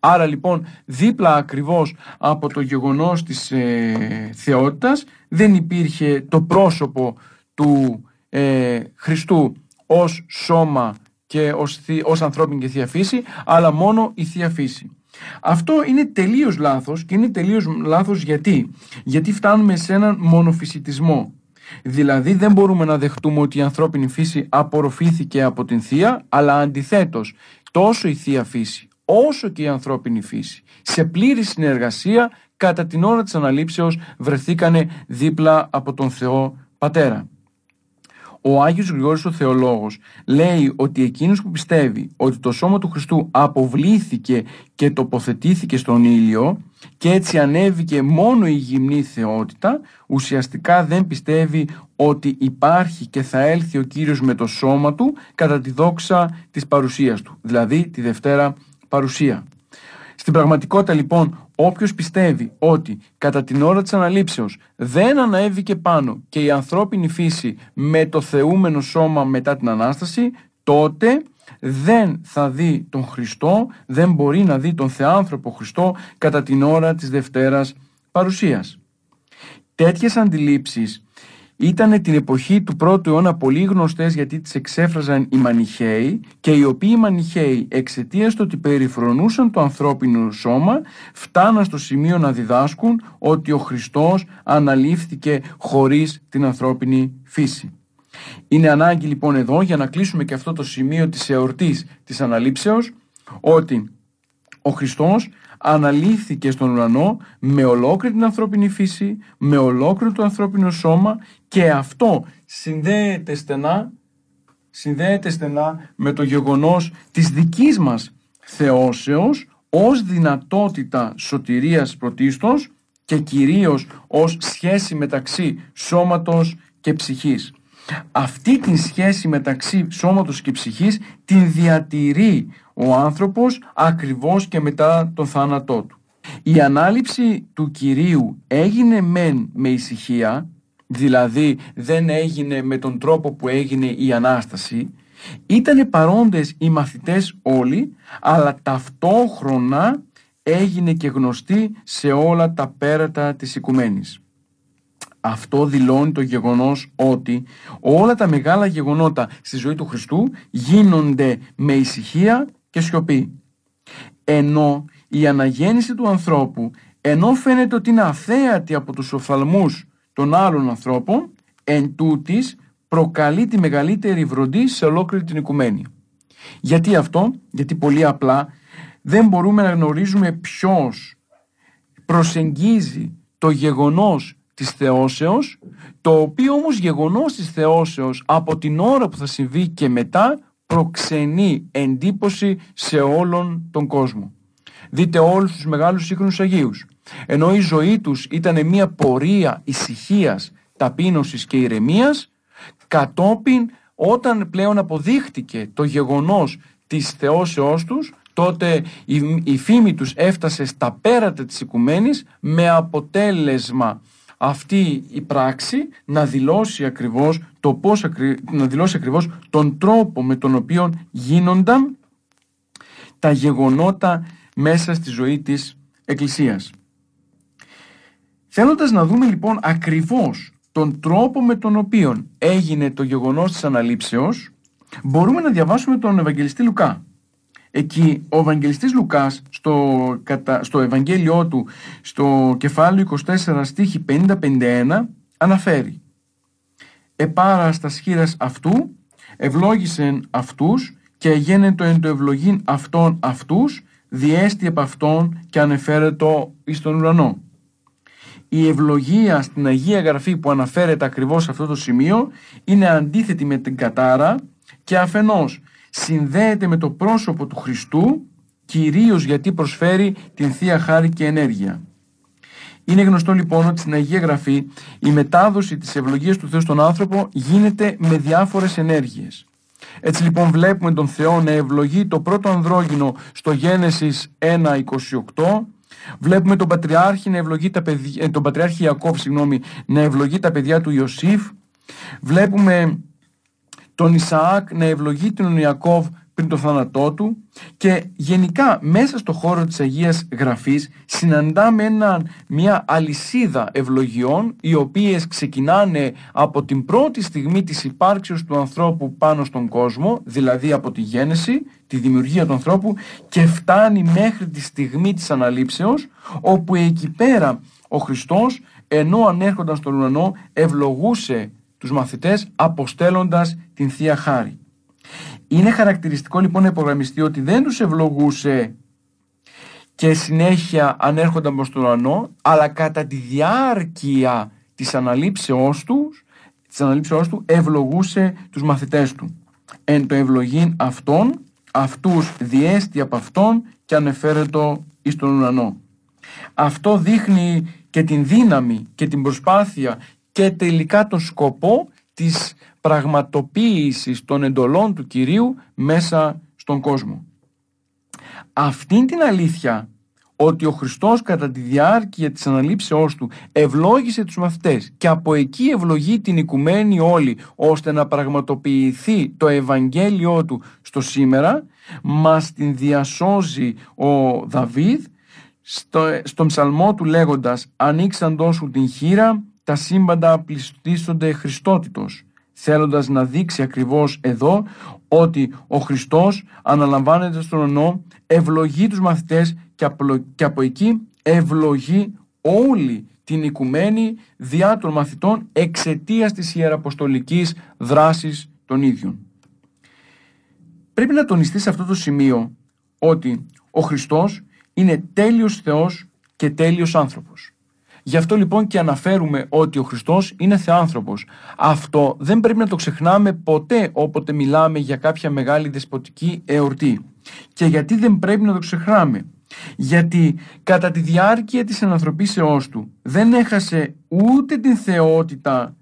Άρα λοιπόν δίπλα ακριβώς από το γεγονός της ε, θεότητας δεν υπήρχε το πρόσωπο του ε, Χριστού ως σώμα και ως, ως ανθρώπινη και θεία φύση, αλλά μόνο η θεία φύση. Αυτό είναι τελείως λάθος και είναι τελείως λάθος γιατί. Γιατί φτάνουμε σε έναν μονοφυσιτισμό. Δηλαδή δεν μπορούμε να δεχτούμε ότι η ανθρώπινη φύση απορροφήθηκε από την θεία, αλλά αντιθέτως τόσο η θεία φύση όσο και η ανθρώπινη φύση σε πλήρη συνεργασία κατά την ώρα της αναλήψεως βρεθήκανε δίπλα από τον Θεό Πατέρα. Ο Άγιος Γρηγόρης ο Θεολόγος λέει ότι εκείνος που πιστεύει ότι το σώμα του Χριστού αποβλήθηκε και τοποθετήθηκε στον ήλιο και έτσι ανέβηκε μόνο η γυμνή θεότητα, ουσιαστικά δεν πιστεύει ότι υπάρχει και θα έλθει ο Κύριος με το σώμα του κατά τη δόξα της παρουσίας του, δηλαδή τη Δευτέρα παρουσία. Στην πραγματικότητα λοιπόν όποιος πιστεύει ότι κατά την ώρα της αναλήψεως δεν αναέβηκε πάνω και η ανθρώπινη φύση με το θεούμενο σώμα μετά την Ανάσταση τότε δεν θα δει τον Χριστό, δεν μπορεί να δει τον Θεάνθρωπο Χριστό κατά την ώρα της Δευτέρας παρουσίας. Τέτοιες αντιλήψεις ήταν την εποχή του πρώτου αιώνα πολύ γνωστές γιατί τις εξέφραζαν οι Μανιχαίοι και οι οποίοι οι Μανιχαίοι εξαιτίας του ότι περιφρονούσαν το ανθρώπινο σώμα φτάναν στο σημείο να διδάσκουν ότι ο Χριστός αναλήφθηκε χωρίς την ανθρώπινη φύση. Είναι ανάγκη λοιπόν εδώ για να κλείσουμε και αυτό το σημείο της εορτής της αναλήψεως ότι ο Χριστός αναλήφθηκε στον ουρανό με ολόκληρη την ανθρώπινη φύση, με ολόκληρο το ανθρώπινο σώμα και αυτό συνδέεται στενά, συνδέεται στενά με το γεγονός της δικής μας θεώσεως ως δυνατότητα σωτηρίας πρωτίστως και κυρίως ως σχέση μεταξύ σώματος και ψυχής. Αυτή την σχέση μεταξύ σώματος και ψυχής την διατηρεί ο άνθρωπος ακριβώς και μετά τον θάνατό του. Η ανάληψη του Κυρίου έγινε μεν με ησυχία, δηλαδή δεν έγινε με τον τρόπο που έγινε η Ανάσταση, ήταν παρόντες οι μαθητές όλοι, αλλά ταυτόχρονα έγινε και γνωστή σε όλα τα πέρατα της οικουμένης. Αυτό δηλώνει το γεγονός ότι όλα τα μεγάλα γεγονότα στη ζωή του Χριστού γίνονται με ησυχία και σιωπή. Ενώ η αναγέννηση του ανθρώπου, ενώ φαίνεται ότι είναι αθέατη από τους οφθαλμούς των άλλων ανθρώπων, εν τούτης προκαλεί τη μεγαλύτερη βροντή σε ολόκληρη την οικουμένη. Γιατί αυτό, γιατί πολύ απλά δεν μπορούμε να γνωρίζουμε ποιος προσεγγίζει το γεγονός της θεώσεως, το οποίο όμως γεγονός της θεώσεως από την ώρα που θα συμβεί και μετά προξενεί εντύπωση σε όλον τον κόσμο. Δείτε όλους τους μεγάλους σύγχρονους Αγίους. Ενώ η ζωή τους ήταν μια πορεία ησυχίας, ταπείνωσης και ηρεμίας, κατόπιν όταν πλέον αποδείχτηκε το γεγονός της θεώσεώς τους, τότε η, η φήμη τους έφτασε στα πέρατα της οικουμένης με αποτέλεσμα αυτή η πράξη να δηλώσει ακριβώς, το πώς, να δηλώσει ακριβώς τον τρόπο με τον οποίο γίνονταν τα γεγονότα μέσα στη ζωή της Εκκλησίας. Θέλοντας να δούμε λοιπόν ακριβώς τον τρόπο με τον οποίο έγινε το γεγονός της αναλήψεως, μπορούμε να διαβάσουμε τον Ευαγγελιστή Λουκά. Εκεί ο Ευαγγελιστής Λουκάς στο, στο Ευαγγέλιό του στο κεφάλαιο 24 στίχη 50-51 αναφέρει «Επάρα στα σχήρας αυτού, ευλόγησεν αυτούς και γένετο εν το ευλογήν αυτών αυτούς, διέστη από αυτόν και ανεφέρετο εις τον ουρανό». Η ευλογία στην Αγία Γραφή που αναφέρεται ακριβώς σε αυτό το σημείο είναι αντίθετη με την κατάρα και αφενός συνδέεται με το πρόσωπο του Χριστού κυρίως γιατί προσφέρει την Θεία Χάρη και ενέργεια. Είναι γνωστό λοιπόν ότι στην Αγία Γραφή η μετάδοση της ευλογίας του Θεού στον άνθρωπο γίνεται με διάφορες ενέργειες. Έτσι λοιπόν βλέπουμε τον Θεό να ευλογεί το πρώτο ανδρόγυνο στο Γένεσης 1.28 Βλέπουμε τον Πατριάρχη να ευλογεί τα παιδιά, ε, τον Πατριάρχη Ιακώβ, συγγνώμη, να ευλογεί τα παιδιά του Ιωσήφ. Βλέπουμε τον Ισαάκ να ευλογεί τον Ιακώβ πριν το θάνατό του και γενικά μέσα στο χώρο της Αγίας Γραφής συναντάμε ένα, μια αλυσίδα ευλογιών οι οποίες ξεκινάνε από την πρώτη στιγμή της υπάρξεως του ανθρώπου πάνω στον κόσμο δηλαδή από τη γέννηση, τη δημιουργία του ανθρώπου και φτάνει μέχρι τη στιγμή της αναλήψεως όπου εκεί πέρα ο Χριστός ενώ ανέρχονταν στον ουρανό ευλογούσε τους μαθητές αποστέλλοντας την Θεία Χάρη. Είναι χαρακτηριστικό λοιπόν να υπογραμμιστεί ότι δεν τους ευλογούσε και συνέχεια ανέρχονταν προς τον ουρανό, αλλά κατά τη διάρκεια της αναλήψεώς τους, της αναλήψεώς του ευλογούσε τους μαθητές του. Εν το ευλογήν αυτών, αυτούς διέστη από αυτόν και ανεφέρετο εις τον ουρανό. Αυτό δείχνει και την δύναμη και την προσπάθεια και τελικά τον σκοπό της πραγματοποίησης των εντολών του Κυρίου μέσα στον κόσμο. Αυτήν την αλήθεια ότι ο Χριστός κατά τη διάρκεια της αναλήψεώς του ευλόγησε τους μαθητές και από εκεί ευλογεί την οικουμένη όλη ώστε να πραγματοποιηθεί το Ευαγγέλιο του στο σήμερα μας την διασώζει ο Δαβίδ στο, στον ψαλμό του λέγοντας «Ανοίξαν σου την χείρα, τα σύμπαντα πληστήσονται Χριστότητος» θέλοντας να δείξει ακριβώς εδώ ότι ο Χριστός αναλαμβάνεται στον ονό, ευλογεί τους μαθητές και από εκεί ευλογεί όλη την οικουμένη διά των μαθητών εξαιτίας της ιεραποστολικής δράσης των ίδιων. Πρέπει να τονιστεί σε αυτό το σημείο ότι ο Χριστός είναι τέλειος Θεός και τέλειος άνθρωπος. Γι' αυτό λοιπόν και αναφέρουμε ότι ο Χριστός είναι θεάνθρωπος. Αυτό δεν πρέπει να το ξεχνάμε ποτέ όποτε μιλάμε για κάποια μεγάλη δεσποτική εορτή. Και γιατί δεν πρέπει να το ξεχνάμε; Γιατί κατά τη διάρκεια της ανθρωπίσεώς του δεν έχασε ούτε την θεότητα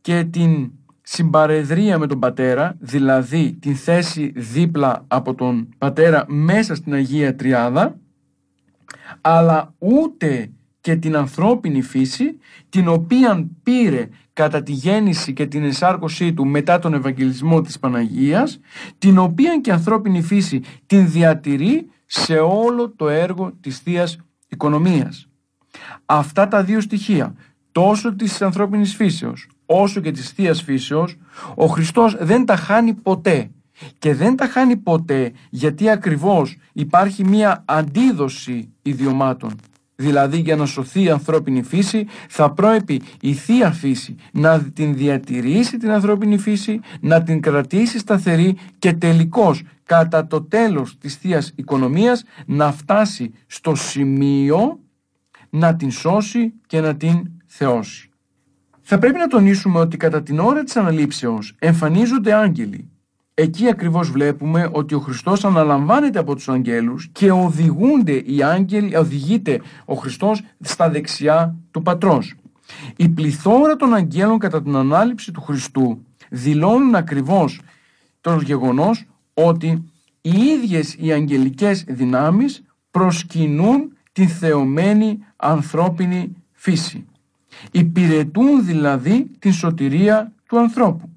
και την συμπαρεδρία με τον πατέρα, δηλαδή την θέση δίπλα από τον πατέρα μέσα στην Αγία Τριάδα, αλλά ούτε και την ανθρώπινη φύση την οποία πήρε κατά τη γέννηση και την εσάρκωσή του μετά τον Ευαγγελισμό της Παναγίας την οποία και ανθρώπινη φύση την διατηρεί σε όλο το έργο της θείας Οικονομίας. Αυτά τα δύο στοιχεία τόσο της ανθρώπινης φύσεως όσο και της θείας φύσεως ο Χριστός δεν τα χάνει ποτέ και δεν τα χάνει ποτέ γιατί ακριβώς υπάρχει μία αντίδοση ιδιωμάτων Δηλαδή για να σωθεί η ανθρώπινη φύση θα πρέπει η θεία φύση να την διατηρήσει την ανθρώπινη φύση, να την κρατήσει σταθερή και τελικώς κατά το τέλος της θείας οικονομίας να φτάσει στο σημείο να την σώσει και να την θεώσει. Θα πρέπει να τονίσουμε ότι κατά την ώρα της αναλήψεως εμφανίζονται άγγελοι Εκεί ακριβώς βλέπουμε ότι ο Χριστός αναλαμβάνεται από τους αγγέλους και οδηγούνται οι άγγελοι, οδηγείται ο Χριστός στα δεξιά του Πατρός. Η πληθώρα των αγγέλων κατά την ανάληψη του Χριστού δηλώνουν ακριβώς το γεγονός ότι οι ίδιες οι αγγελικές δυνάμεις προσκυνούν την θεωμένη ανθρώπινη φύση. Υπηρετούν δηλαδή την σωτηρία του ανθρώπου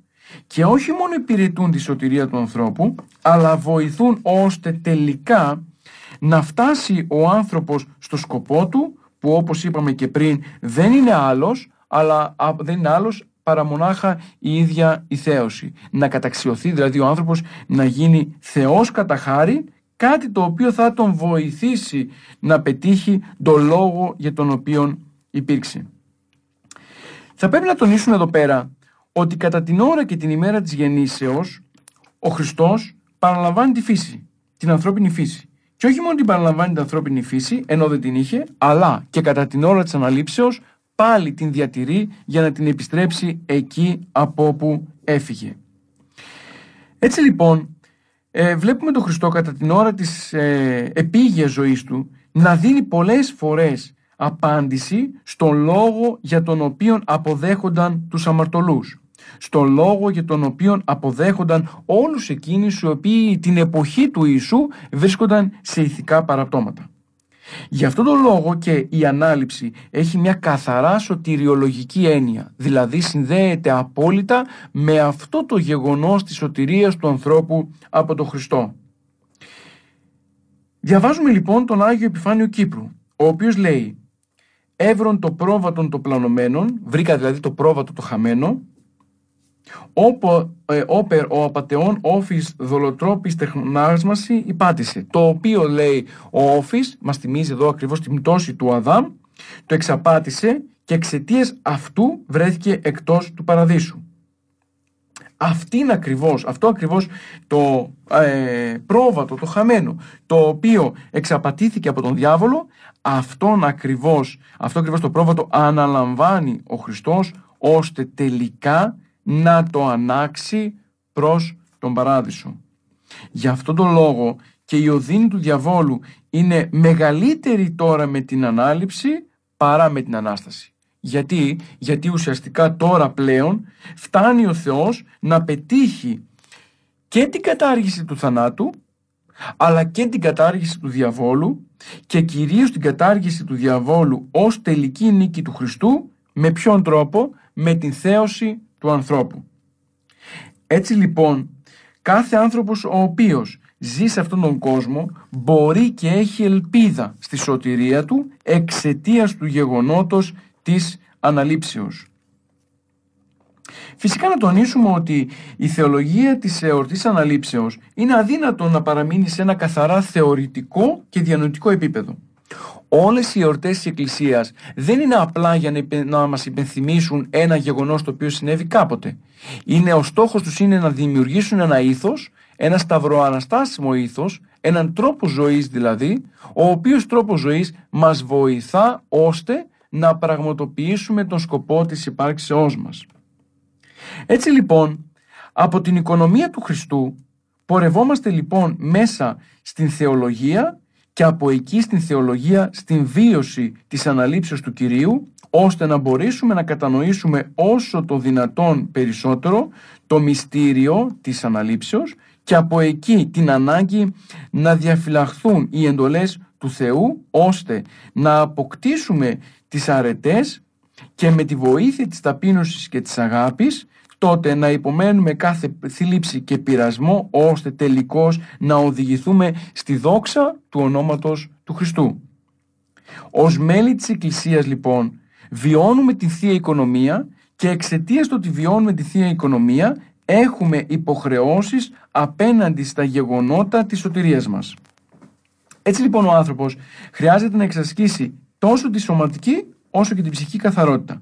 και όχι μόνο υπηρετούν τη σωτηρία του ανθρώπου, αλλά βοηθούν ώστε τελικά να φτάσει ο άνθρωπος στο σκοπό του που όπως είπαμε και πριν δεν είναι άλλος, αλλά δεν είναι άλλος παρά μονάχα η ίδια η θέωση. Να καταξιωθεί δηλαδή ο άνθρωπος να γίνει Θεός κατά χάρη, κάτι το οποίο θα τον βοηθήσει να πετύχει το λόγο για τον οποίο υπήρξε. Θα πρέπει να τονίσουμε εδώ πέρα ότι κατά την ώρα και την ημέρα της γεννήσεως ο Χριστός παραλαμβάνει τη φύση, την ανθρώπινη φύση. Και όχι μόνο την παραλαμβάνει την ανθρώπινη φύση, ενώ δεν την είχε, αλλά και κατά την ώρα της αναλήψεως πάλι την διατηρεί για να την επιστρέψει εκεί από όπου έφυγε. Έτσι λοιπόν, ε, βλέπουμε τον Χριστό κατά την ώρα της ε, επίγειας ζωής του να δίνει πολλές φορές απάντηση στον λόγο για τον οποίο αποδέχονταν τους αμαρτωλούς. Στον λόγο για τον οποίο αποδέχονταν όλους εκείνους οι οποίοι την εποχή του Ιησού βρίσκονταν σε ηθικά παραπτώματα. Γι' αυτόν τον λόγο και η ανάληψη έχει μια καθαρά σωτηριολογική έννοια, δηλαδή συνδέεται απόλυτα με αυτό το γεγονός της σωτηρίας του ανθρώπου από τον Χριστό. Διαβάζουμε λοιπόν τον Άγιο Επιφάνιο Κύπρου, ο οποίος λέει «Εύρον το πρόβατον το πλανωμένον», βρήκα δηλαδή το πρόβατο το χαμένο,Όπο, ε, όπερ ο απατεών όφης δολοτρόπης τεχνάσμαση υπάτησε. Το οποίο λέει ο όφης, μας θυμίζει εδώ ακριβώς την πτώση του Αδάμ, το εξαπάτησε και εξαιτίας αυτού βρέθηκε εκτός του παραδείσου. Αυτήν ακριβώς, αυτό ακριβώς το ε, πρόβατο, το χαμένο, το οποίο εξαπατήθηκε από τον διάβολο, αυτόν ακριβώς, αυτό ακριβώς το πρόβατο αναλαμβάνει ο Χριστός, ώστε τελικά να το ανάξει προς τον παράδεισο. Γι' αυτόν τον λόγο και η οδύνη του διαβόλου είναι μεγαλύτερη τώρα με την ανάληψη παρά με την Ανάσταση. Γιατί, γιατί ουσιαστικά τώρα πλέον φτάνει ο Θεός να πετύχει και την κατάργηση του θανάτου αλλά και την κατάργηση του διαβόλου και κυρίως την κατάργηση του διαβόλου ως τελική νίκη του Χριστού με ποιον τρόπο, με την θέωση του ανθρώπου. Έτσι λοιπόν, κάθε άνθρωπος ο οποίος ζει σε αυτόν τον κόσμο μπορεί και έχει ελπίδα στη σωτηρία του εξαιτίας του γεγονότος της αναλήψεως. Φυσικά να τονίσουμε ότι η θεολογία της εορτής αναλήψεως είναι αδύνατο να παραμείνει σε ένα καθαρά θεωρητικό και διανοητικό επίπεδο όλες οι εορτές της Εκκλησίας δεν είναι απλά για να μας υπενθυμίσουν ένα γεγονός το οποίο συνέβη κάποτε. Είναι, ο στόχος τους είναι να δημιουργήσουν ένα ήθος, ένα σταυροαναστάσιμο ήθος, έναν τρόπο ζωής δηλαδή, ο οποίος τρόπος ζωής μας βοηθά ώστε να πραγματοποιήσουμε τον σκοπό της υπάρξεώς μας. Έτσι λοιπόν, από την οικονομία του Χριστού πορευόμαστε λοιπόν μέσα στην θεολογία και από εκεί στην θεολογία, στην βίωση της αναλήψεως του Κυρίου, ώστε να μπορέσουμε να κατανοήσουμε όσο το δυνατόν περισσότερο το μυστήριο της αναλήψεως και από εκεί την ανάγκη να διαφυλαχθούν οι εντολές του Θεού ώστε να αποκτήσουμε τις αρετές και με τη βοήθεια της ταπείνωσης και της αγάπης τότε να υπομένουμε κάθε θλίψη και πειρασμό ώστε τελικώς να οδηγηθούμε στη δόξα του ονόματος του Χριστού. Ως μέλη της Εκκλησίας λοιπόν βιώνουμε τη Θεία Οικονομία και εξαιτίας του ότι βιώνουμε τη Θεία Οικονομία έχουμε υποχρεώσεις απέναντι στα γεγονότα της σωτηρίας μας. Έτσι λοιπόν ο άνθρωπος χρειάζεται να εξασκήσει τόσο τη σωματική όσο και την ψυχική καθαρότητα.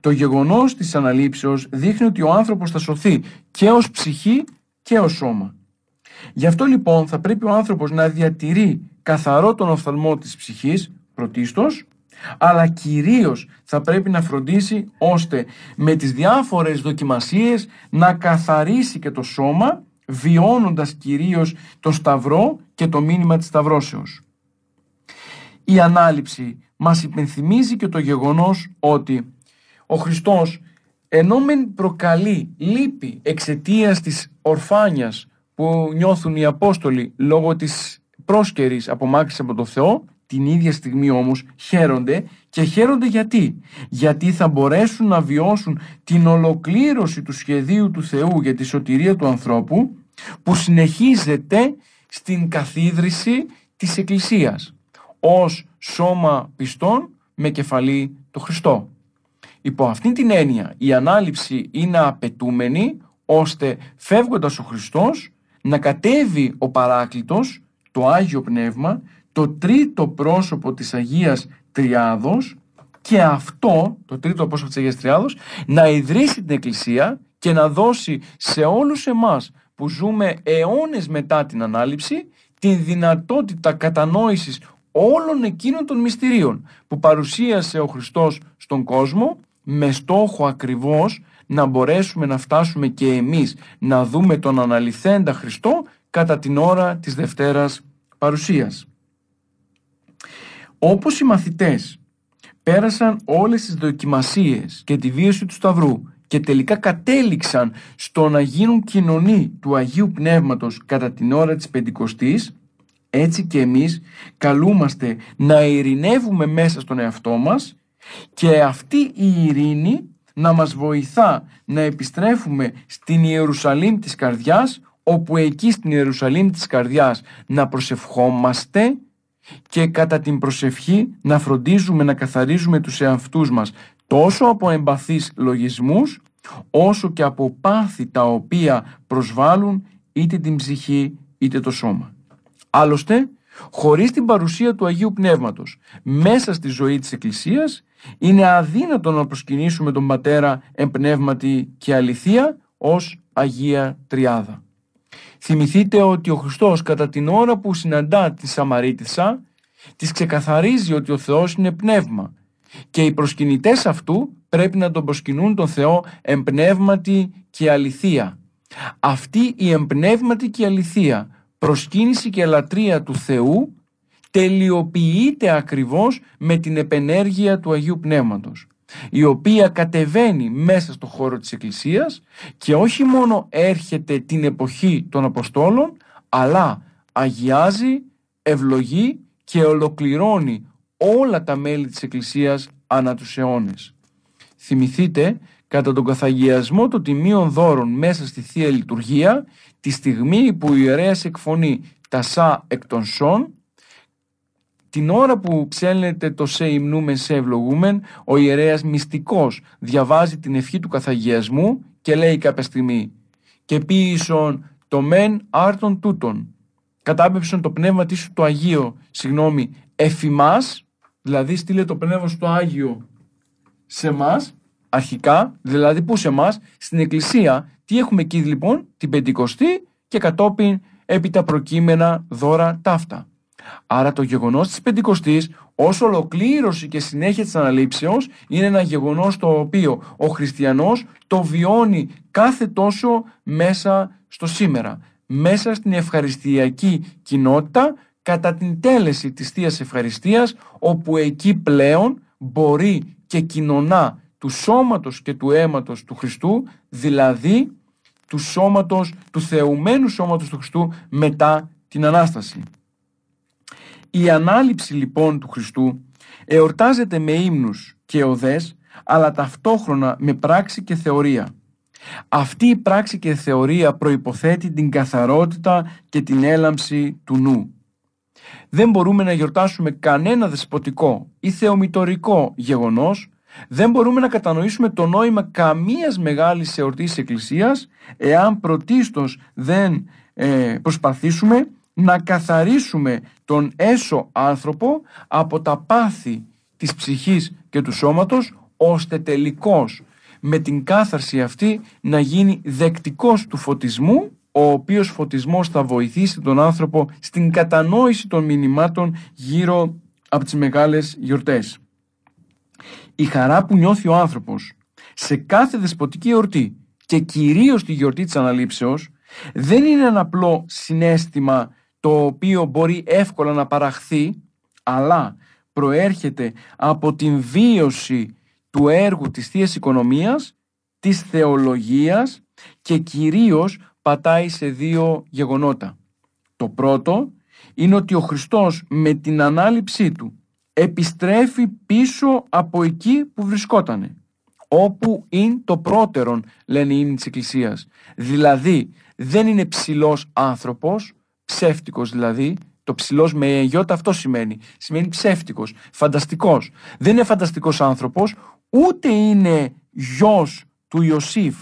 Το γεγονός της αναλήψεως δείχνει ότι ο άνθρωπος θα σωθεί και ως ψυχή και ως σώμα. Γι' αυτό λοιπόν θα πρέπει ο άνθρωπος να διατηρεί καθαρό τον οφθαλμό της ψυχής πρωτίστως, αλλά κυρίως θα πρέπει να φροντίσει ώστε με τις διάφορες δοκιμασίες να καθαρίσει και το σώμα, βιώνοντας κυρίως το σταυρό και το μήνυμα της σταυρώσεως. Η ανάληψη μας υπενθυμίζει και το γεγονός ότι ο Χριστός ενώ μεν προκαλεί λύπη εξαιτίας της ορφάνιας που νιώθουν οι Απόστολοι λόγω της πρόσκαιρης απομάκρυσης από το Θεό, την ίδια στιγμή όμως χαίρονται και χαίρονται γιατί; Γιατί θα μπορέσουν να βιώσουν την ολοκλήρωση του σχεδίου του Θεού για τη σωτηρία του ανθρώπου που συνεχίζεται στην καθίδρυση της Εκκλησίας ως σώμα πιστών με κεφαλή το Χριστό. Υπό αυτήν την έννοια η ανάληψη είναι απαιτούμενη ώστε φεύγοντας ο Χριστός να κατέβει ο Παράκλητος, το Άγιο Πνεύμα, το τρίτο πρόσωπο της Αγίας Τριάδος και αυτό, το τρίτο πρόσωπο της Αγίας Τριάδος, να ιδρύσει την Εκκλησία και να δώσει σε όλους εμάς που ζούμε αιώνες μετά την Ανάληψη την δυνατότητα κατανόησης όλων εκείνων των μυστηρίων που παρουσίασε ο Χριστός στον κόσμο με στόχο ακριβώς να μπορέσουμε να φτάσουμε και εμείς να δούμε τον αναλυθέντα Χριστό κατά την ώρα της Δευτέρας Παρουσίας. Όπως οι μαθητές πέρασαν όλες τις δοκιμασίες και τη βίωση του Σταυρού και τελικά κατέληξαν στο να γίνουν κοινωνοί του Αγίου Πνεύματος κατά την ώρα της Πεντηκοστής, έτσι και εμείς καλούμαστε να ειρηνεύουμε μέσα στον εαυτό μας και αυτή η ειρήνη να μας βοηθά να επιστρέφουμε στην Ιερουσαλήμ της καρδιάς όπου εκεί στην Ιερουσαλήμ της καρδιάς να προσευχόμαστε και κατά την προσευχή να φροντίζουμε να καθαρίζουμε τους εαυτούς μας τόσο από εμπαθείς λογισμούς όσο και από πάθη τα οποία προσβάλλουν είτε την ψυχή είτε το σώμα. Άλλωστε, χωρίς την παρουσία του Αγίου Πνεύματος μέσα στη ζωή της Εκκλησίας είναι αδύνατο να προσκυνήσουμε τον Πατέρα εμπνεύματι και αληθεία ως Αγία Τριάδα. Θυμηθείτε ότι ο Χριστός κατά την ώρα που συναντά τη Σαμαρίτισσα της ξεκαθαρίζει ότι ο Θεός είναι πνεύμα και οι προσκυνητές αυτού πρέπει να τον προσκυνούν τον Θεό εμπνεύματι και αληθεία. Αυτή η εμπνεύματη και αληθεία προσκύνηση και λατρεία του Θεού τελειοποιείται ακριβώς με την επενέργεια του Αγίου Πνεύματος η οποία κατεβαίνει μέσα στο χώρο της Εκκλησίας και όχι μόνο έρχεται την εποχή των Αποστόλων αλλά αγιάζει, ευλογεί και ολοκληρώνει όλα τα μέλη της Εκκλησίας ανά τους αιώνες. Θυμηθείτε κατά τον καθαγιασμό των τιμίων δώρων μέσα στη Θεία Λειτουργία τη στιγμή που ο ιερέας εκφωνεί τα σα εκ των σών την ώρα που ψέλνεται το σε υμνούμεν σε ευλογούμεν, ο ιερέας μυστικός διαβάζει την ευχή του καθαγιασμού και λέει κάποια στιγμή «Και ποιησον το μεν άρτον τούτον». Κατάπεψον το πνεύμα της το Αγίο, συγγνώμη, εφημάς, δηλαδή στείλε το πνεύμα στο Άγιο σε μας, αρχικά, δηλαδή πού σε μας, στην Εκκλησία. Τι έχουμε εκεί λοιπόν, την Πεντηκοστή και κατόπιν επί τα προκείμενα δώρα ταύτα. Άρα το γεγονός της Πεντηκοστής ως ολοκλήρωση και συνέχεια της αναλήψεως είναι ένα γεγονός το οποίο ο χριστιανός το βιώνει κάθε τόσο μέσα στο σήμερα. Μέσα στην ευχαριστιακή κοινότητα κατά την τέλεση της Θείας Ευχαριστίας όπου εκεί πλέον μπορεί και κοινωνά του σώματος και του αίματος του Χριστού δηλαδή του σώματος, του θεουμένου σώματος του Χριστού μετά την Ανάσταση. Η ανάληψη λοιπόν του Χριστού εορτάζεται με ύμνους και οδές, αλλά ταυτόχρονα με πράξη και θεωρία. Αυτή η πράξη και θεωρία προϋποθέτει την καθαρότητα και την έλαμψη του νου. Δεν μπορούμε να γιορτάσουμε κανένα δεσποτικό ή θεομητορικό γεγονός, δεν μπορούμε να κατανοήσουμε το νόημα καμίας μεγάλης εορτής εκκλησίας εάν πρωτίστως δεν ε, προσπαθήσουμε να καθαρίσουμε τον έσω άνθρωπο από τα πάθη της ψυχής και του σώματος ώστε τελικώς με την κάθαρση αυτή να γίνει δεκτικός του φωτισμού ο οποίος φωτισμός θα βοηθήσει τον άνθρωπο στην κατανόηση των μηνυμάτων γύρω από τις μεγάλες γιορτές. Η χαρά που νιώθει ο άνθρωπος σε κάθε δεσποτική εορτή και κυρίως τη γιορτή της Αναλήψεως δεν είναι ένα απλό συνέστημα το οποίο μπορεί εύκολα να παραχθεί, αλλά προέρχεται από την βίωση του έργου της Θείας Οικονομίας, της θεολογίας και κυρίως πατάει σε δύο γεγονότα. Το πρώτο είναι ότι ο Χριστός με την ανάληψή του επιστρέφει πίσω από εκεί που βρισκότανε. Όπου είναι το πρώτερον, λένε οι ύμνοι της Εκκλησίας. Δηλαδή, δεν είναι ψηλός άνθρωπος, ψεύτικος δηλαδή, Το ψηλός με γιώτα αυτό σημαίνει. Σημαίνει ψεύτικος, φανταστικός. Δεν είναι φανταστικός άνθρωπος, ούτε είναι γιος του Ιωσήφ,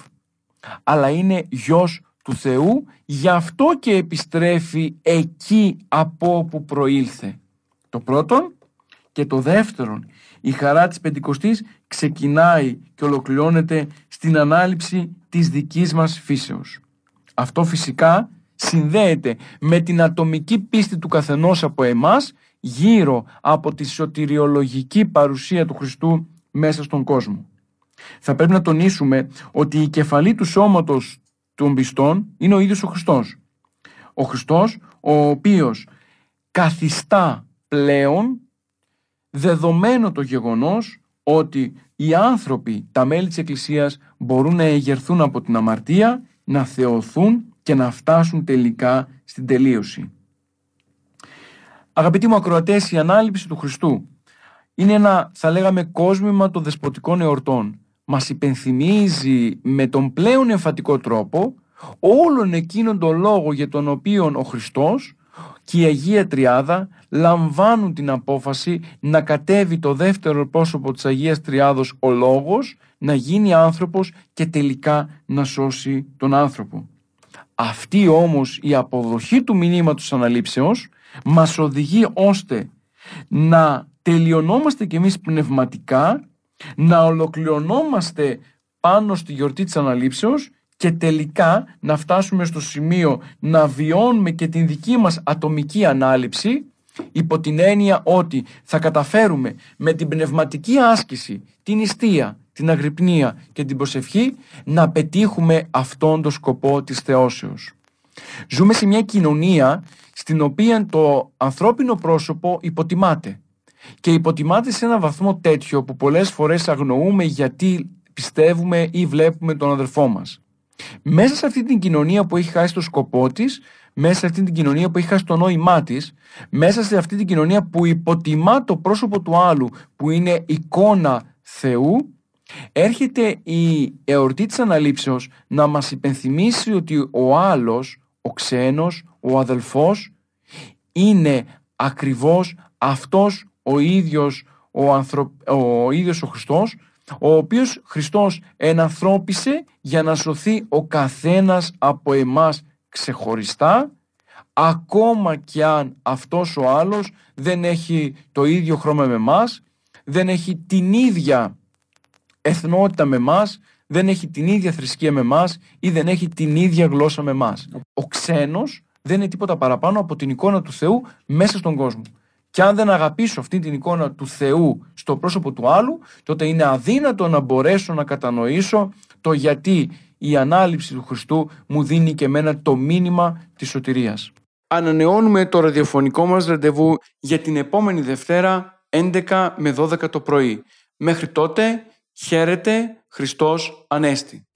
αλλά είναι γιος του Θεού, γι' αυτό και επιστρέφει εκεί από όπου προήλθε. Το πρώτον και το δεύτερον, η χαρά της Πεντηκοστής ξεκινάει και ολοκληρώνεται στην ανάληψη της δικής μας φύσεως. Αυτό φυσικά συνδέεται με την ατομική πίστη του καθενός από εμάς γύρω από τη σωτηριολογική παρουσία του Χριστού μέσα στον κόσμο. Θα πρέπει να τονίσουμε ότι η κεφαλή του σώματος των πιστών είναι ο ίδιος ο Χριστός. Ο Χριστός ο οποίος καθιστά πλέον δεδομένο το γεγονός ότι οι άνθρωποι, τα μέλη της Εκκλησίας μπορούν να εγερθούν από την αμαρτία, να θεωθούν και να φτάσουν τελικά στην τελείωση. Αγαπητοί μου ακροατές, η ανάληψη του Χριστού είναι ένα, θα λέγαμε, κόσμημα των δεσποτικών εορτών. Μας υπενθυμίζει με τον πλέον εμφατικό τρόπο όλον εκείνον τον λόγο για τον οποίο ο Χριστός και η Αγία Τριάδα λαμβάνουν την απόφαση να κατέβει το δεύτερο πρόσωπο της Αγίας Τριάδος ο Λόγος, να γίνει άνθρωπος και τελικά να σώσει τον άνθρωπο. Αυτή όμως η αποδοχή του μηνύματος αναλήψεως μας οδηγεί ώστε να τελειωνόμαστε κι εμείς πνευματικά, να ολοκληρωνόμαστε πάνω στη γιορτή της αναλήψεως και τελικά να φτάσουμε στο σημείο να βιώνουμε και την δική μας ατομική ανάληψη υπό την έννοια ότι θα καταφέρουμε με την πνευματική άσκηση, την ιστία, την αγρυπνία και την προσευχή να πετύχουμε αυτόν τον σκοπό της θεώσεως. Ζούμε σε μια κοινωνία στην οποία το ανθρώπινο πρόσωπο υποτιμάται και υποτιμάται σε ένα βαθμό τέτοιο που πολλές φορές αγνοούμε γιατί πιστεύουμε ή βλέπουμε τον αδερφό μας. Μέσα σε αυτή την κοινωνία που έχει χάσει το σκοπό της, μέσα σε αυτή την κοινωνία που έχει χάσει το νόημά της, μέσα σε αυτή την κοινωνία που υποτιμά το πρόσωπο του άλλου, που είναι εικόνα Θεού, έρχεται η εορτή της αναλήψεως να μας υπενθυμίσει ότι ο άλλος, ο ξένος, ο αδελφός, είναι ακριβώς αυτός ο ίδιος ο, ανθρω... ο, ίδιος ο Χριστός ο οποίος Χριστός ενανθρώπισε για να σωθεί ο καθένας από εμάς ξεχωριστά ακόμα κι αν αυτός ο άλλος δεν έχει το ίδιο χρώμα με μας, δεν έχει την ίδια εθνότητα με μας, δεν έχει την ίδια θρησκεία με μας ή δεν έχει την ίδια γλώσσα με μας. Ο ξένος δεν είναι τίποτα παραπάνω από την εικόνα του Θεού μέσα στον κόσμο. Και αν δεν αγαπήσω αυτή την εικόνα του Θεού στο πρόσωπο του άλλου, τότε είναι αδύνατο να μπορέσω να κατανοήσω το γιατί η ανάληψη του Χριστού μου δίνει και εμένα το μήνυμα της σωτηρίας. Ανανεώνουμε το ραδιοφωνικό μας ραντεβού για την επόμενη Δευτέρα 11 με 12 το πρωί. Μέχρι τότε, χαίρετε, Χριστός Ανέστη.